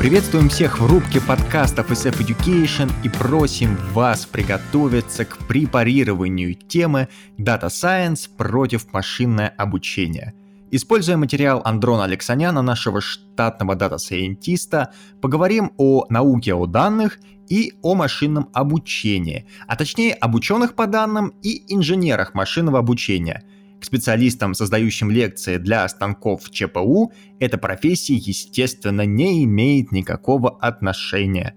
Приветствуем всех в рубке подкастов SF Education и просим вас приготовиться к препарированию темы Data Science против машинное обучение. Используя материал Андрона Алексаняна, нашего штатного дата-сайентиста, поговорим о науке о данных и о машинном обучении, а точнее об ученых по данным и инженерах машинного обучения – к специалистам, создающим лекции для станков ЧПУ, эта профессия, естественно, не имеет никакого отношения.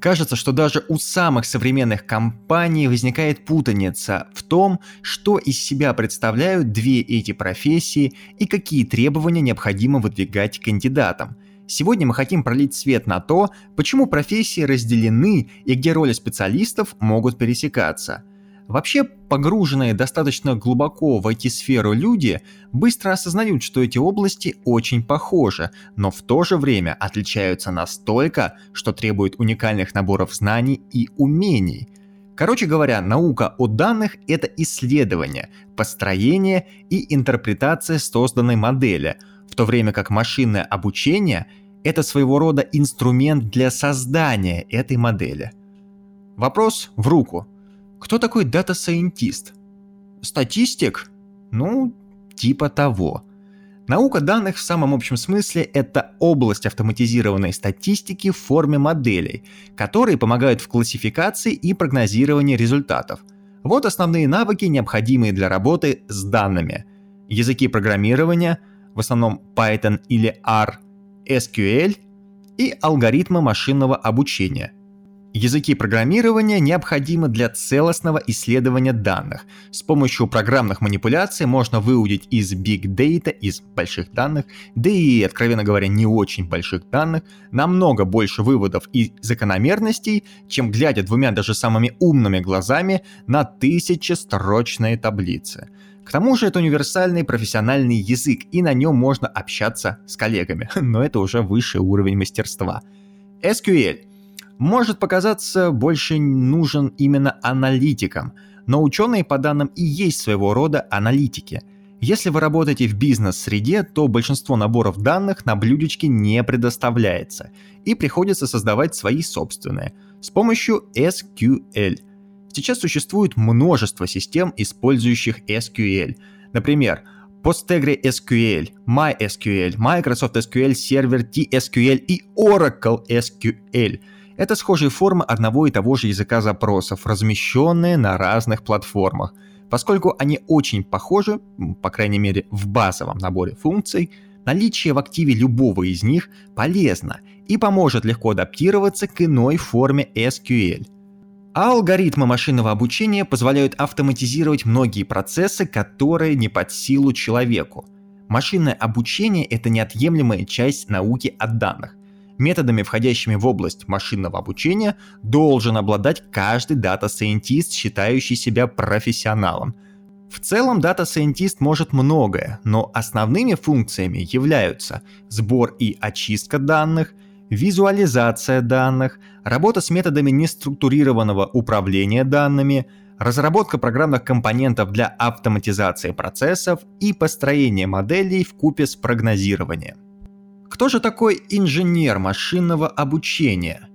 Кажется, что даже у самых современных компаний возникает путаница в том, что из себя представляют две эти профессии и какие требования необходимо выдвигать кандидатам. Сегодня мы хотим пролить свет на то, почему профессии разделены и где роли специалистов могут пересекаться – Вообще, погруженные достаточно глубоко в IT-сферу люди быстро осознают, что эти области очень похожи, но в то же время отличаются настолько, что требуют уникальных наборов знаний и умений. Короче говоря, наука о данных — это исследование, построение и интерпретация созданной модели, в то время как машинное обучение — это своего рода инструмент для создания этой модели. Вопрос в руку — кто такой дата-сайентист? Статистик? Ну, типа того. Наука данных в самом общем смысле – это область автоматизированной статистики в форме моделей, которые помогают в классификации и прогнозировании результатов. Вот основные навыки, необходимые для работы с данными. Языки программирования, в основном Python или R, SQL и алгоритмы машинного обучения – Языки программирования необходимы для целостного исследования данных. С помощью программных манипуляций можно выудить из Big Data, из больших данных, да и, откровенно говоря, не очень больших данных, намного больше выводов и закономерностей, чем глядя двумя даже самыми умными глазами на тысячестрочные таблицы. К тому же это универсальный профессиональный язык, и на нем можно общаться с коллегами, но это уже высший уровень мастерства. SQL – может показаться больше нужен именно аналитикам, но ученые по данным и есть своего рода аналитики. Если вы работаете в бизнес-среде, то большинство наборов данных на блюдечке не предоставляется, и приходится создавать свои собственные с помощью SQL. Сейчас существует множество систем, использующих SQL. Например, PostgreSQL, MySQL, Microsoft SQL Server TSQL и Oracle SQL – это схожие формы одного и того же языка запросов, размещенные на разных платформах. Поскольку они очень похожи, по крайней мере в базовом наборе функций, наличие в активе любого из них полезно и поможет легко адаптироваться к иной форме SQL. А алгоритмы машинного обучения позволяют автоматизировать многие процессы, которые не под силу человеку. Машинное обучение – это неотъемлемая часть науки о данных методами, входящими в область машинного обучения, должен обладать каждый дата-сайентист, считающий себя профессионалом. В целом дата-сайентист может многое, но основными функциями являются сбор и очистка данных, визуализация данных, работа с методами неструктурированного управления данными, разработка программных компонентов для автоматизации процессов и построение моделей вкупе с прогнозированием. Кто же такой инженер машинного обучения?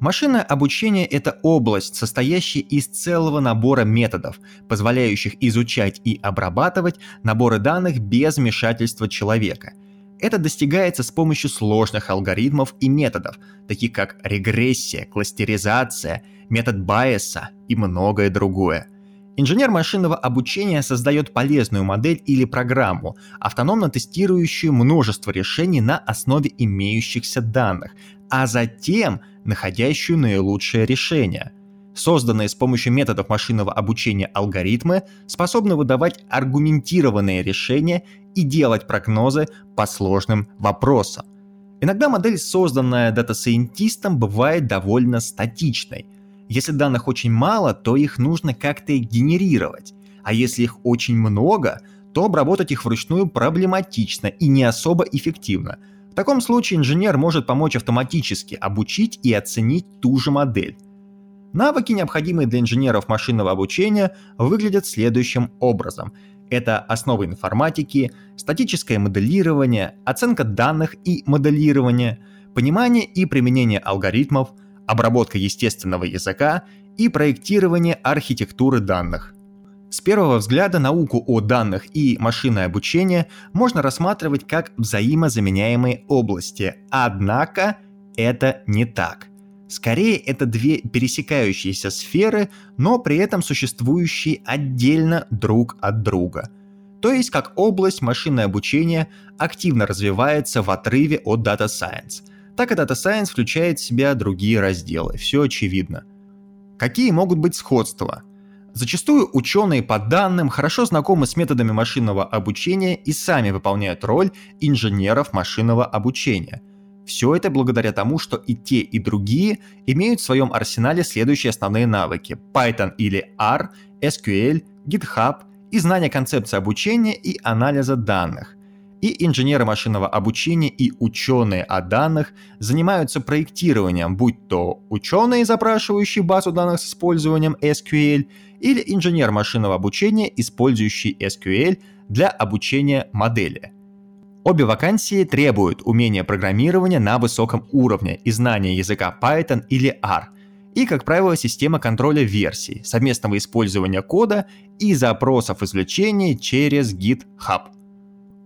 Машинное обучение – это область, состоящая из целого набора методов, позволяющих изучать и обрабатывать наборы данных без вмешательства человека. Это достигается с помощью сложных алгоритмов и методов, таких как регрессия, кластеризация, метод байеса и многое другое. Инженер машинного обучения создает полезную модель или программу, автономно тестирующую множество решений на основе имеющихся данных, а затем находящую наилучшее решение. Созданные с помощью методов машинного обучения алгоритмы способны выдавать аргументированные решения и делать прогнозы по сложным вопросам. Иногда модель, созданная дата-сайентистом, бывает довольно статичной – если данных очень мало, то их нужно как-то генерировать. А если их очень много, то обработать их вручную проблематично и не особо эффективно. В таком случае инженер может помочь автоматически обучить и оценить ту же модель. Навыки, необходимые для инженеров машинного обучения, выглядят следующим образом. Это основы информатики, статическое моделирование, оценка данных и моделирование, понимание и применение алгоритмов, обработка естественного языка и проектирование архитектуры данных. С первого взгляда науку о данных и машинное обучение можно рассматривать как взаимозаменяемые области, однако это не так. Скорее, это две пересекающиеся сферы, но при этом существующие отдельно друг от друга. То есть, как область машинное обучение активно развивается в отрыве от Data Science, так и Data Science включает в себя другие разделы, все очевидно. Какие могут быть сходства? Зачастую ученые по данным хорошо знакомы с методами машинного обучения и сами выполняют роль инженеров машинного обучения. Все это благодаря тому, что и те, и другие имеют в своем арсенале следующие основные навыки – Python или R, SQL, GitHub и знание концепции обучения и анализа данных и инженеры машинного обучения и ученые о данных занимаются проектированием, будь то ученые, запрашивающие базу данных с использованием SQL, или инженер машинного обучения, использующий SQL для обучения модели. Обе вакансии требуют умения программирования на высоком уровне и знания языка Python или R, и, как правило, система контроля версий, совместного использования кода и запросов извлечения через GitHub –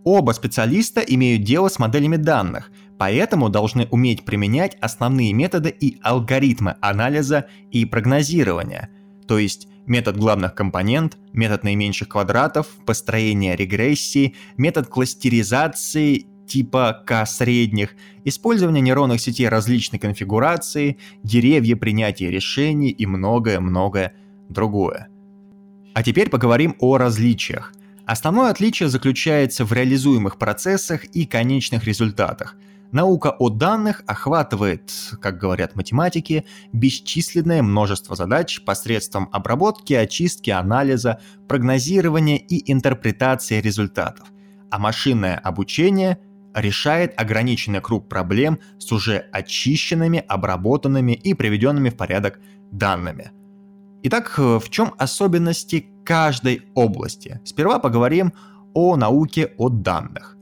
Оба специалиста имеют дело с моделями данных, поэтому должны уметь применять основные методы и алгоритмы анализа и прогнозирования, то есть метод главных компонент, метод наименьших квадратов, построение регрессии, метод кластеризации типа К-средних, использование нейронных сетей различной конфигурации, деревья принятия решений и многое-многое другое. А теперь поговорим о различиях. Основное отличие заключается в реализуемых процессах и конечных результатах. Наука о данных охватывает, как говорят математики, бесчисленное множество задач посредством обработки, очистки, анализа, прогнозирования и интерпретации результатов. А машинное обучение решает ограниченный круг проблем с уже очищенными, обработанными и приведенными в порядок данными. Итак, в чем особенности каждой области. Сперва поговорим о науке о данных.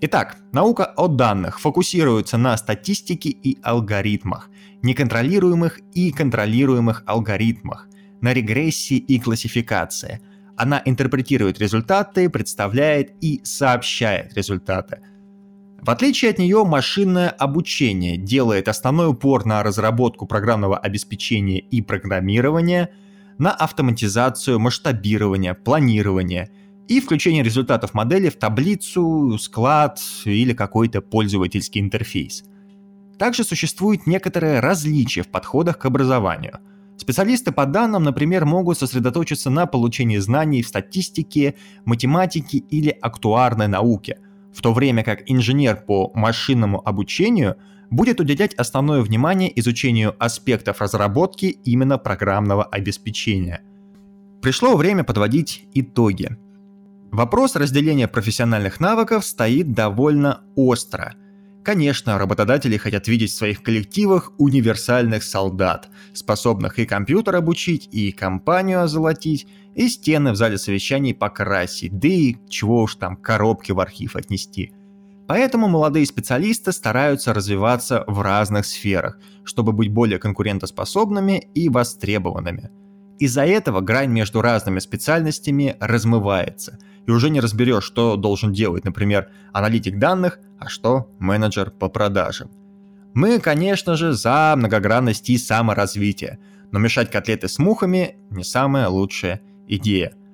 Итак, наука о данных фокусируется на статистике и алгоритмах, неконтролируемых и контролируемых алгоритмах, на регрессии и классификации. Она интерпретирует результаты, представляет и сообщает результаты. В отличие от нее, машинное обучение делает основной упор на разработку программного обеспечения и программирования – на автоматизацию, масштабирование, планирование и включение результатов модели в таблицу, склад или какой-то пользовательский интерфейс. Также существует некоторое различие в подходах к образованию. Специалисты по данным, например, могут сосредоточиться на получении знаний в статистике, математике или актуарной науке, в то время как инженер по машинному обучению – будет уделять основное внимание изучению аспектов разработки именно программного обеспечения. Пришло время подводить итоги. Вопрос разделения профессиональных навыков стоит довольно остро. Конечно, работодатели хотят видеть в своих коллективах универсальных солдат, способных и компьютер обучить, и компанию озолотить, и стены в зале совещаний покрасить, да и чего уж там коробки в архив отнести – Поэтому молодые специалисты стараются развиваться в разных сферах, чтобы быть более конкурентоспособными и востребованными. Из-за этого грань между разными специальностями размывается, и уже не разберешь, что должен делать, например, аналитик данных, а что менеджер по продажам. Мы, конечно же, за многогранность и саморазвитие, но мешать котлеты с мухами не самая лучшая идея –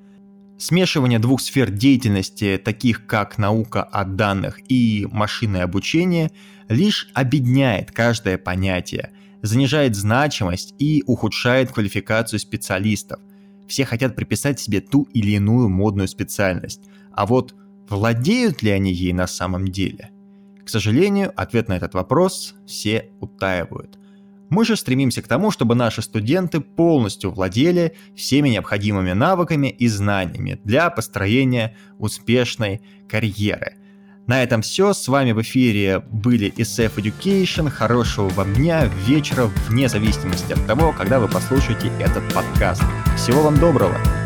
Смешивание двух сфер деятельности, таких как наука о данных и машинное обучение, лишь обедняет каждое понятие, занижает значимость и ухудшает квалификацию специалистов. Все хотят приписать себе ту или иную модную специальность, а вот владеют ли они ей на самом деле? К сожалению, ответ на этот вопрос все утаивают. Мы же стремимся к тому, чтобы наши студенты полностью владели всеми необходимыми навыками и знаниями для построения успешной карьеры. На этом все. С вами в эфире были SF Education. Хорошего вам дня, вечера, вне зависимости от того, когда вы послушаете этот подкаст. Всего вам доброго!